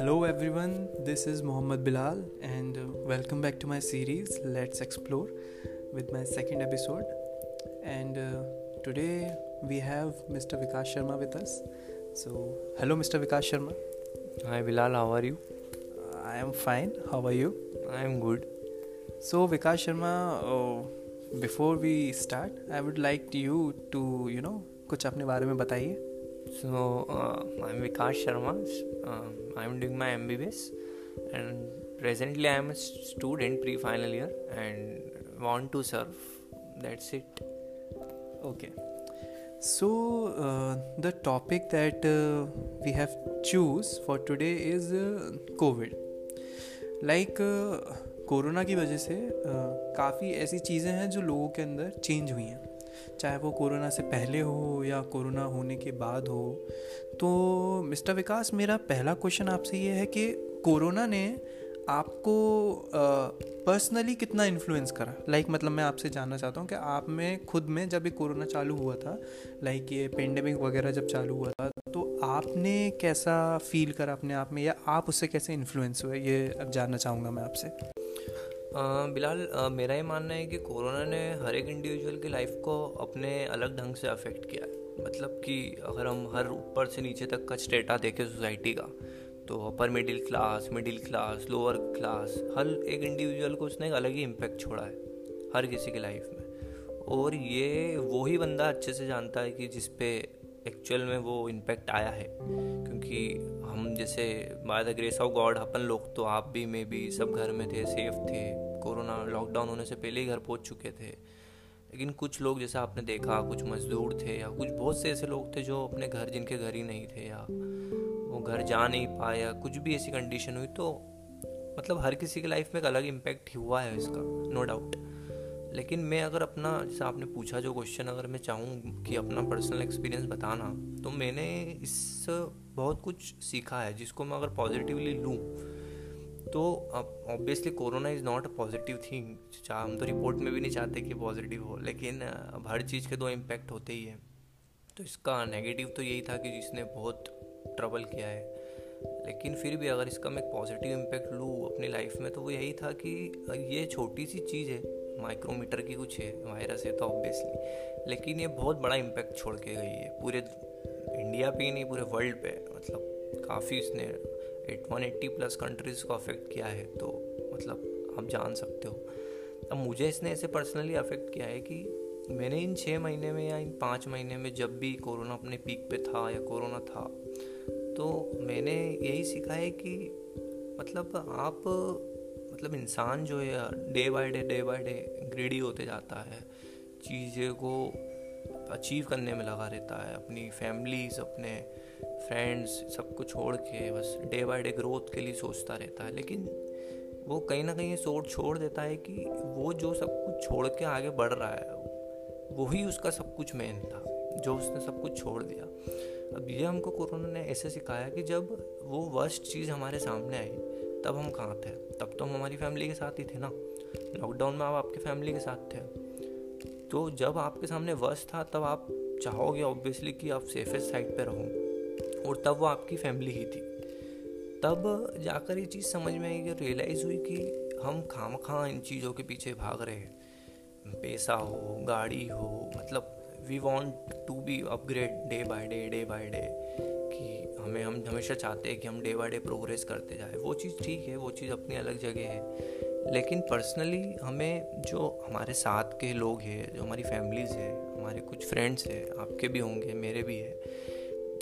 Hello everyone, this is Mohammad Bilal and uh, welcome back to my series Let's Explore with my second episode. And uh, today we have Mr. Vikas Sharma with us. So, hello Mr. Vikas Sharma. Hi Bilal, how are you? I am fine. How are you? I am good. So, Vikas Sharma, uh, before we start, I would like you to, you know, कुछ अपने बारे में बताइए So, uh, I'm Vikas Sharma. Uh, I'm doing my MBBS, and presently I am a student pre-final year and want to serve. That's it. Okay. So uh, the topic that uh, we have choose for today is uh, COVID. Like corona की वजह से काफ़ी ऐसी चीज़ें हैं जो लोगों के अंदर चेंज हुई हैं चाहे वो कोरोना से पहले हो या कोरोना होने के बाद हो तो मिस्टर विकास मेरा पहला क्वेश्चन आपसे ये है कि कोरोना ने आपको पर्सनली कितना इन्फ्लुएंस करा? लाइक like, मतलब मैं आपसे जानना चाहता हूँ कि आप में खुद में जब ये कोरोना चालू हुआ था लाइक like ये पेंडेमिक वगैरह जब चालू हुआ था तो आपने कैसा फील करा अपने आप में या आप उससे कैसे इन्फ्लुएंस हुए? ये अब जानना चाहूँगा मैं आपसे। बिलाल मेरा ये मानना है कि कोरोना ने हर एक इंडिविजुअल की लाइफ को अपने अलग ढंग से अफेक्ट किया है। मतलब कि अगर हम हर ऊपर से नीचे तक का स्टेटा देखें सोसाइटी का तो upper middle class middle class lower class हर एक इंडिविजुअल को उसने एक अलग ही इम्पैक्ट छोड़ा है, हर किसी की लाइफ में। और ये वो ही बंदा अच्छे से जानता है कि जिस पे एक्चुअल में वो इम्पैक्ट आया है, क्योंकि हम जैसे by the grace of God, अपन लोग तो आप भी, मे भी, सब घर में थे सेफ़ थे। कोरोना लॉकडाउन होने से पहले ही घर पहुँच चुके थे। लेकिन कुछ लोग, जैसा आपने देखा, कुछ मजदूर थे या कुछ बहुत से ऐसे लोग थे जो अपने घर, जिनके घर ही नहीं थे या वो घर जा नहीं पाया कुछ भी ऐसी कंडीशन हुई तो मतलब हर किसी की लाइफ में एक अलग इम्पैक्ट हुआ है इसका नो no डाउट लेकिन मैं अगर अपना, जैसे आपने पूछा जो क्वेश्चन अगर मैं चाहूँ कि अपना पर्सनल एक्सपीरियंस बताना तो मैंने इस बहुत कुछ सीखा है, जिसको मैं अगर पॉजिटिवली लूँ तो obviously corona is not a positive thing हम तो रिपोर्ट में भी नहीं चाहते कि पॉजिटिव हो, लेकिन, अब हर चीज़ के दो इम्पैक्ट होते ही हैं। तो इसका नेगेटिव तो यही था कि जिसने बहुत ट्रबल किया है। लेकिन फिर भी अगर इसका मैं पॉजिटिव इम्पैक्ट लूँ अपनी लाइफ में तो वो यही था कि ये छोटी सी चीज़ है माइक्रोमीटर की कुछ है वायरस है तो ऑब्वियसली लेकिन ये बहुत बड़ा इम्पैक्ट छोड़ के गई है। पूरे इंडिया पे ही नहीं, पूरे वर्ल्ड पे। मतलब काफ़ी इसने eight one eighty plus countries को अफेक्ट किया है। तो मतलब आप जान सकते हो। अब मुझे इसने ऐसे पर्सनली अफेक्ट किया है कि मैंने इन छः महीने में या इन पाँच महीने में जब भी कोरोना अपने पीक पे था या कोरोना था तो मैंने यही सीखा है कि मतलब आप मतलब इंसान जो है day by day day by day greedy होते जाता है। चीज़ें को अचीव करने में लगा रहता है। अपनी फैमिलीज़ अपने फ्रेंड्स सब कुछ छोड़ के बस डे बाय डे ग्रोथ के लिए सोचता रहता है। लेकिन वो कहीं ना कहीं सोच छोड़ देता है कि वो जो सब कुछ छोड़ के आगे बढ़ रहा है वही उसका सब कुछ मेन था, जो उसने सब कुछ छोड़ दिया। अब ये हमको कोरोना ने ऐसे सिखाया कि जब वो वर्स्ट चीज़ हमारे सामने आई तब हम कहाँ थे? तब तो हम हमारी फैमिली के साथ ही थे ना। लॉकडाउन में आप आपके फैमिली के साथ थे। तो जब आपके सामने वर्स्ट था, तब आप चाहोगे ऑब्वियसली कि आप सेफेस्ट साइड पे रहो। और तब वो आपकी फैमिली ही थी। तब जाकर ये चीज़ समझ में आई कि रियलाइज़ हुई कि हम खाम खां इन चीज़ों के पीछे भाग रहे हैं। पैसा हो, गाड़ी हो मतलब we want to be upgrade day by day day by day कि हमें, हम हमेशा चाहते हैं कि हम डे बाय डे प्रोग्रेस करते जाए। वो चीज़ ठीक है, वो चीज़ अपनी अलग जगह है। लेकिन पर्सनली हमें जो हमारे साथ के लोग हैं, जो हमारी फैमिलीज़ है, हमारे कुछ फ्रेंड्स हैं, आपके भी होंगे, मेरे भी है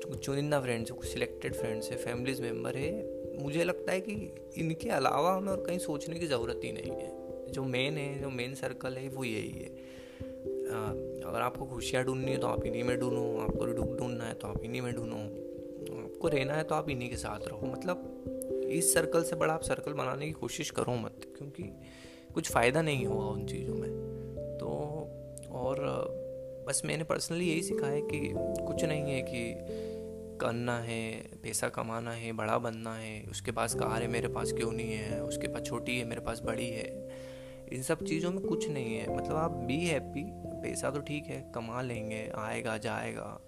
कुछ चुनिंदा फ्रेंड्स है, कुछ सिलेक्टेड फ्रेंड्स है फैमिलीज़ मेंबर है, मुझे लगता है कि इनके अलावा हमें और कहीं सोचने की ज़रूरत ही नहीं है। जो मेन है, जो मेन सर्कल है, वो यही है। अगर आपको खुशियाँ ढूंढनी है तो आप इन्हीं में ढूंढो, आपको दुख ढूंढना है तो आप इन्हीं में ढूंढो। आपको रहना है तो आप इन्हीं के साथ रहो। मतलब इस सर्कल से बड़ा आप सर्कल बनाने की कोशिश करो मत, क्योंकि कुछ फ़ायदा नहीं होगा उन चीज़ों में। तो और, बस मैंने पर्सनली यही सीखा है कि कुछ नहीं है कि करना है, पैसा कमाना है, बड़ा बनना है, उसके पास कार है मेरे पास क्यों नहीं है, उसके पास छोटी है, मेरे पास बड़ी है, इन सब चीज़ों में कुछ नहीं है। मतलब आप बी हैप्पी पैसा तो ठीक है, कमा लेंगे, आएगा, जाएगा।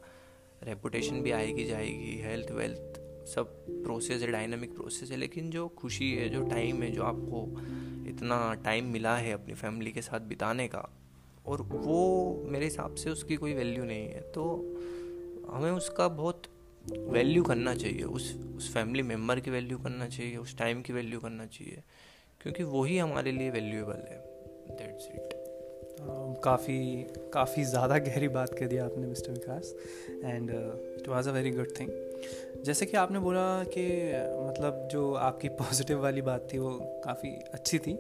रेपुटेशन भी आएगी, जाएगी हेल्थ वेल्थ सब प्रोसेस है डायनामिक प्रोसेस है, लेकिन जो खुशी है, जो टाइम है, जो आपको इतना टाइम मिला है अपनी फैमिली के साथ बिताने का, और वो मेरे हिसाब से उसकी कोई वैल्यू नहीं है तो हमें उसका बहुत वैल्यू करना चाहिए, उस उस फैमिली मेंबर की वैल्यू करना चाहिए, उस टाइम की वैल्यू करना चाहिए, क्योंकि वही हमारे लिए वैल्यूएबल है दैट्स इट काफ़ी काफ़ी ज़्यादा गहरी बात कर दी आपने mister Vikas. And it was a very good thing जैसे कि आपने बोला कि मतलब जो आपकी पॉजिटिव वाली बात थी वो काफ़ी अच्छी थी।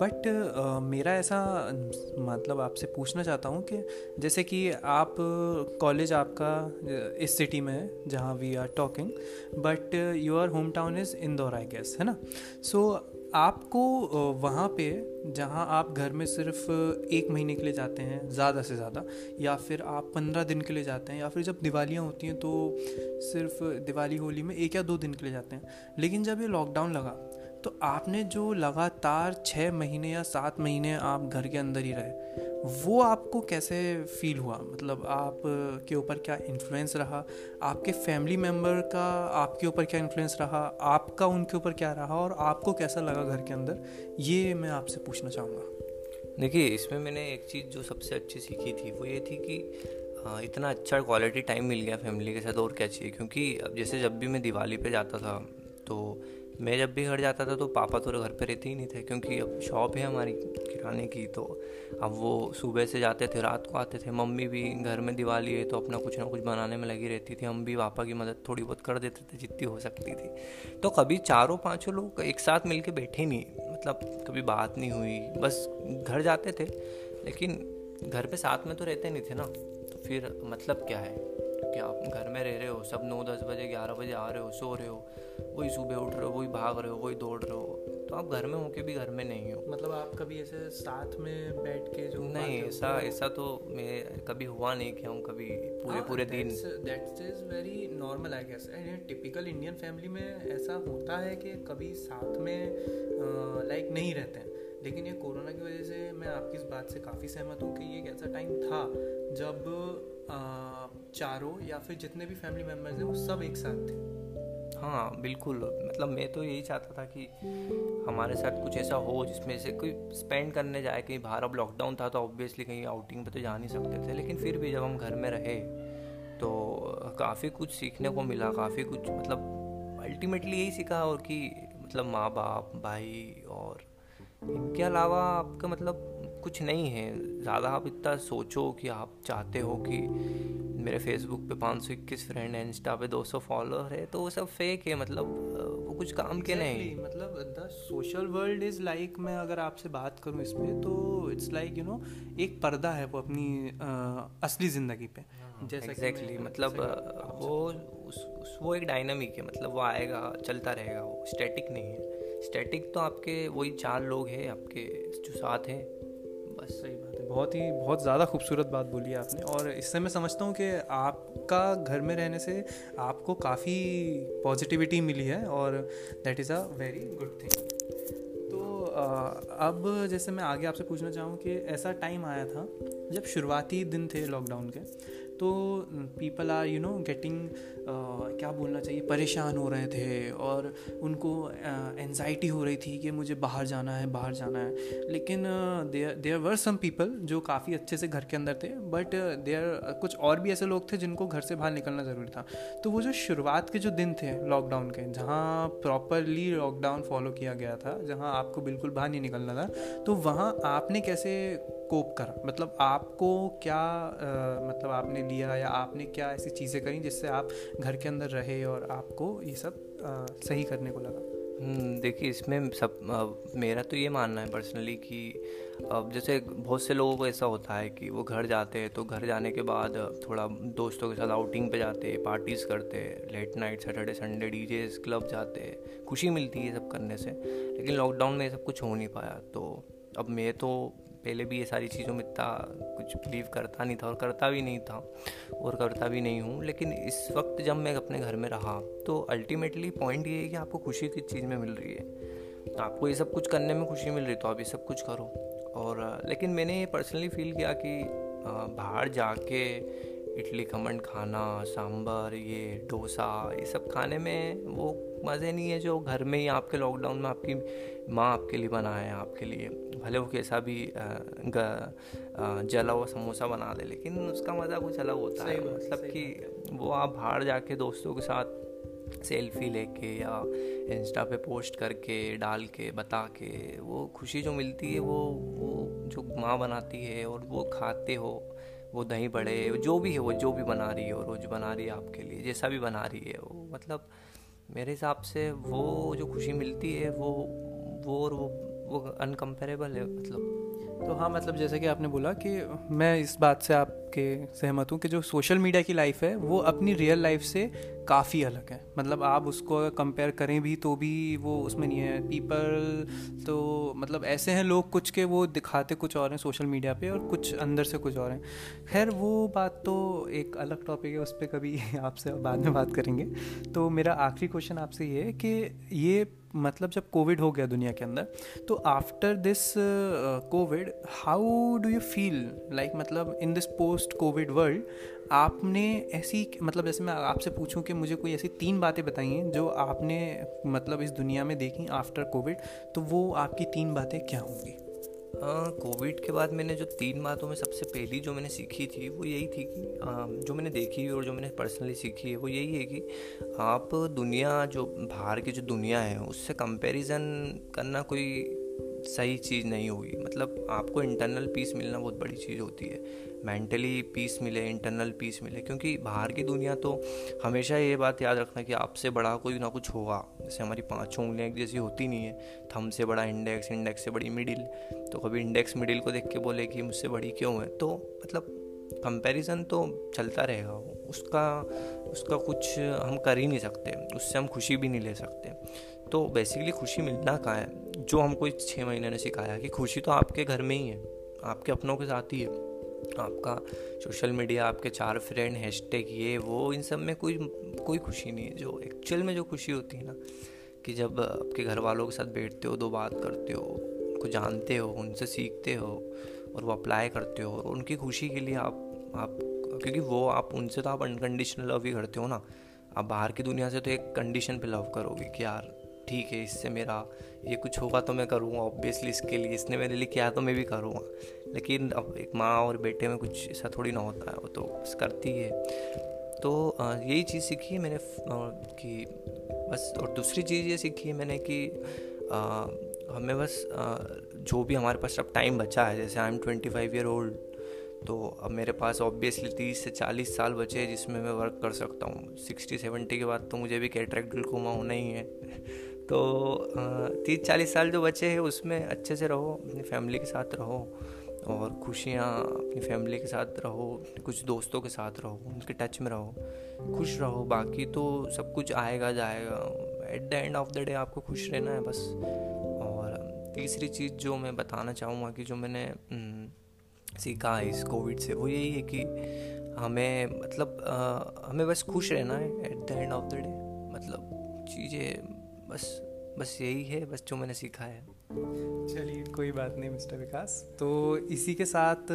बट uh, मेरा ऐसा मतलब आपसे पूछना चाहता हूँ कि जैसे कि आप कॉलेज आपका इस सिटी में है जहाँ we are talking but your home town is Indore I guess है ना? सो so, आपको वहाँ पे जहाँ आप घर में सिर्फ़ एक महीने के लिए जाते हैं, ज़्यादा से ज़्यादा, या फिर आप पंद्रह दिन के लिए जाते हैं, या फिर जब दिवालियाँ होती हैं तो सिर्फ़ दिवाली, होली में एक या दो दिन के लिए जाते हैं, लेकिन जब ये लॉकडाउन लगा तो आपने जो लगातार छः महीने या सात महीने आप घर के अंदर ही रहे, वो आपको कैसे फील हुआ? मतलब आप के ऊपर क्या इन्फ्लुएंस रहा? आपके फैमिली मेंबर का आपके ऊपर क्या इन्फ्लुएंस रहा? आपका उनके ऊपर क्या रहा? और आपको कैसा लगा घर के अंदर? ये मैं आपसे पूछना चाहूँगा। देखिए, इसमें मैंने एक चीज़ जो सबसे अच्छी सीखी थी, वो ये थी कि इतना अच्छा क्वालिटी टाइम मिल गया फैमिली के साथ और क्या चाहिए? क्योंकि अब जैसे जब भी मैं दिवाली पे जाता था तो मैं जब भी घर जाता था तो पापा तो घर पे रहते ही नहीं थे, क्योंकि अब शॉप है हमारी किराने की तो अब वो सुबह से जाते थे, रात को आते थे। मम्मी भी घर में दिवाली है तो अपना कुछ ना कुछ बनाने में लगी रहती थी। हम भी पापा की मदद थोड़ी बहुत कर देते थे, जितनी हो सकती थी। तो कभी चारों पाँचों लोग एक साथ मिल बैठे नहीं मतलब कभी बात नहीं हुई। बस घर जाते थे, लेकिन घर पे साथ में तो रहते नहीं थे ना। तो फिर मतलब क्या है? कि आप घर में रह रहे हो सब नौ दस बजे ग्यारह बजे आ रहे हो सो रहे हो वही सुबह उठ रहे हो वही भाग रहे हो वही दौड़ रहे हो तो आप घर में होके भी घर में नहीं हो। मतलब आप कभी ऐसे साथ में बैठ के जो नहीं ऐसा ऐसा तो मैं कभी हुआ नहीं कि हम कभी पूरे हाँ, पूरे दिन that's is very normal I guess typical Indian family में ऐसा होता है कि कभी साथ में लाइक नहीं रहते हैं। लेकिन ये कोरोना की वजह से मैं आपकी इस बात से काफ़ी सहमत हूँ कि ये एक ऐसा टाइम था जब आ, चारों या फिर जितने भी फैमिली मेंबर्स हैं, वो सब एक साथ थे। हाँ बिल्कुल। मतलब मैं तो यही चाहता था कि हमारे साथ कुछ ऐसा हो जिसमें से कोई स्पेंड करने जाए, कहीं बाहर। अब लॉकडाउन था तो ऑब्वियसली कहीं आउटिंग पे तो जा नहीं सकते थे, लेकिन फिर भी जब हम घर में रहे तो काफ़ी कुछ सीखने को मिला, काफ़ी कुछ मतलब अल्टीमेटली यही सीखा और कि मतलब माँ बाप भाई और इनके अलावा आपका मतलब कुछ नहीं है। ज़्यादा आप इतना सोचो कि आप चाहते हो कि मेरे फेसबुक पे पाँच सौ इक्कीस फ्रेंड है इंस्टा पे दो सौ फॉलोअर है तो वो सब फेक है मतलब वो कुछ काम के exactly, नहीं। मतलब the social world is like मैं अगर आपसे बात करूँ इस पर तो इट्स लाइक यू नो एक पर्दा है वो अपनी आ, असली ज़िंदगी पे। हाँ, जैसा एग्जैक्टली मतलब वो उस, उस वो एक डायनामिक है मतलब वो आएगा चलता रहेगा वो स्टैटिक नहीं है। स्टैटिक तो आपके वही चार लोग हैं आपके जो साथ हैं। बस सही बात है। बहुत ही, बहुत ज़्यादा खूबसूरत बात बोली है आपने और इससे मैं समझता हूँ कि आपका घर में रहने से आपको काफ़ी पॉजिटिविटी मिली है और that is a very good thing तो अब जैसे मैं आगे आपसे पूछना चाहूँ कि ऐसा टाइम आया था जब शुरुआती दिन थे लॉकडाउन के तो people are you know getting क्या बोलना चाहिए परेशान हो रहे थे और उनको एनजाइटी हो रही थी कि मुझे बाहर जाना है बाहर जाना है। लेकिन देयर वर सम पीपल जो काफ़ी अच्छे से घर के अंदर थे बट uh, कुछ और भी ऐसे लोग थे जिनको घर से बाहर निकलना ज़रूरी था। तो वो जो शुरुआत के जो दिन थे लॉकडाउन के जहाँ प्रॉपरली लॉकडाउन फॉलो किया गया था जहाँ आपको बिल्कुल बाहर नहीं निकलना था तो वहाँ आपने कैसे कोप करा? मतलब आपको क्या आ, मतलब आपने लिया या आपने क्या ऐसी चीज़ें करी जिससे आप घर के अंदर रहे और आपको ये सब आ, सही करने को लगा? हम्म, देखिए इसमें सब आ, मेरा तो ये मानना है पर्सनली कि अब जैसे बहुत से लोगों को ऐसा होता है कि वो घर जाते हैं तो घर जाने के बाद थोड़ा दोस्तों के साथ आउटिंग पे जाते हैं पार्टीज़ करते हैं late night Saturday Sunday the club जाते हैं खुशी मिलती है ये सब करने से लेकिन लॉकडाउन में ये सब कुछ हो नहीं पाया। तो अब मैं तो पहले भी ये सारी चीज़ों में इतना कुछ बिलीव करता नहीं था और करता भी नहीं था और करता भी नहीं हूँ। लेकिन इस वक्त जब मैं अपने घर में रहा तो अल्टीमेटली पॉइंट ये है कि आपको खुशी किस चीज़ में मिल रही है। तो आपको ये सब कुछ करने में खुशी मिल रही तो आप ये सब कुछ करो। और, लेकिन मैंने ये पर्सनली फील किया कि बाहर जाके इडली खमन खाना, सांभर, ये डोसा, ये सब खाने में वो मज़े नहीं है जो घर में ही आपके लॉकडाउन में आपकी माँ आपके लिए बनाए आपके लिए। भले वो कैसा भी जला हुआ समोसा बना दे लेकिन उसका मज़ा कुछ अलग होता है। मतलब कि वो आप बाहर जाके दोस्तों के साथ सेल्फी लेके या इंस्टा पे पोस्ट करके डाल के बता के वो खुशी जो मिलती है वो वो जो माँ बनाती है और वो खाते हो वो दही बड़े जो भी है वो जो भी बना रही है और रोज बना रही है आपके लिए जैसा भी बना रही है वो। मतलब मेरे हिसाब से वो जो खुशी मिलती है, वो वो और वो वो अनकम्पेरेबल है मतलब। तो हाँ मतलब जैसे कि आपने बोला कि मैं इस बात से आपके सहमत हूँ कि जो सोशल मीडिया की लाइफ है, वो अपनी रियल लाइफ से काफ़ी अलग है। मतलब आप उसको अगर कंपेयर करें भी तो भी वो उसमें नहीं है। पीपल तो मतलब ऐसे हैं लोग कुछ के वो दिखाते कुछ और हैं सोशल मीडिया पे और कुछ अंदर से कुछ और हैं। खैर, वो बात तो एक अलग टॉपिक है, उस पर कभी आपसे बाद में बात करेंगे। तो मेरा आखिरी क्वेश्चन आपसे ये है कि ये मतलब जब कोविड हो गया दुनिया के अंदर तो after this COVID how do you feel like मतलब in this post COVID world आपने ऐसी मतलब जैसे मैं आपसे पूछूँ कि मुझे कोई ऐसी तीन बातें बताइए जो आपने मतलब इस दुनिया में देखी आफ्टर कोविड तो वो आपकी तीन बातें क्या होंगी? कोविड के बाद मैंने जो तीन बातों में सबसे पहली जो मैंने सीखी थी वो यही थी कि आ, जो मैंने देखी और जो मैंने पर्सनली सीखी है वो यही है कि आप दुनिया जो बाहर की जो दुनिया है उससे कंपैरिजन करना कोई सही चीज़ नहीं होगी मतलब आपको इंटरनल पीस मिलना बहुत बड़ी चीज़ होती है। मेंटली पीस मिले इंटरनल पीस मिले, क्योंकि बाहर की दुनिया तो हमेशा ये बात याद रखना कि आपसे बड़ा कोई ना कुछ होगा। जैसे हमारी पाँचों उंगलियाँ एक जैसी होती नहीं है। थम से बड़ा इंडेक्स इंडेक्स से बड़ी मिडिल तो कभी इंडेक्स मिडिल को देख के बोले कि मुझसे बड़ी क्यों है? तो मतलब कंपैरिजन तो चलता रहेगा। उसका उसका कुछ हम कर ही नहीं सकते। उससे हम खुशी भी नहीं ले सकते। तो बेसिकली खुशी मिलना कहाँ है? जो हमको इस छः महीने ने सिखाया कि खुशी तो आपके घर में ही है, आपके अपनों के साथ ही है। आपका सोशल मीडिया आपके चार फ्रेंड हैशटैग ये, वो, इन सब में कोई कोई खुशी नहीं है। जो एक्चुअल में जो खुशी होती है ना, कि जब आपके घर वालों के साथ बैठते हो, दो बात करते हो, उनको जानते हो, उनसे सीखते हो, और वो अप्लाई करते हो, और उनकी खुशी के लिए आप आप, क्योंकि वो आप, उनसे तो आप अनकंडीशनल लव ही करते हो ना। आप बाहर की दुनिया से तो एक कंडीशन पे लव करोगे कि यार ठीक है इससे मेरा ये कुछ होगा तो मैं करूँगा ऑब्वियसली इसके लिए इसने मेरे लिए किया तो मैं भी करूँगा। लेकिन अब एक माँ और बेटे में कुछ ऐसा थोड़ी ना होता है वो तो बस करती है। तो यही चीज़ सीखी है मैंने कि बस और दूसरी चीज़ ये सीखी है मैंने कि हमें बस आ, जो भी हमारे पास अब टाइम बचा है जैसे I am twenty five year old तो अब मेरे पास ऑब्वियसली तीस से चालीस साल बचे हैं जिसमें मैं वर्क कर सकता हूँ। सिक्सटी सेवेंटी के बाद तो मुझे भी कैटरेक्ट ग्लूकोमा होना ही है। तो तीस चालीस साल जो बचे हैं उसमें अच्छे से रहो अपनी फैमिली के साथ रहो और खुशियाँ अपनी फैमिली के साथ रहो कुछ दोस्तों के साथ रहो उनके टच में रहो खुश रहो। बाकी तो सब कुछ आएगा जाएगा। At the end of the day आपको खुश रहना है बस। और तीसरी चीज़ जो मैं बताना चाहूँगा कि जो मैंने सीखा इस कोविड से वो यही है कि हमें मतलब आ, हमें बस खुश रहना है at the end of the day मतलब चीज़ें बस बस यही है बस जो मैंने सीखा है। चलिए कोई बात नहीं मिस्टर विकास। तो इसी के साथ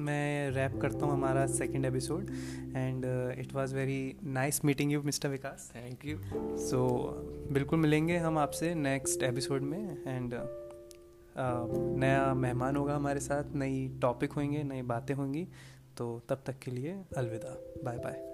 मैं रैप करता हूँ हमारा second episode and it was very nice meeting you mister Vikas. Thank you so बिल्कुल मिलेंगे हम आपसे नेक्स्ट एपिसोड में एंड uh, नया मेहमान होगा हमारे साथ नई टॉपिक होंगे नई बातें होंगी। तो तब तक के लिए अलविदा। Bye bye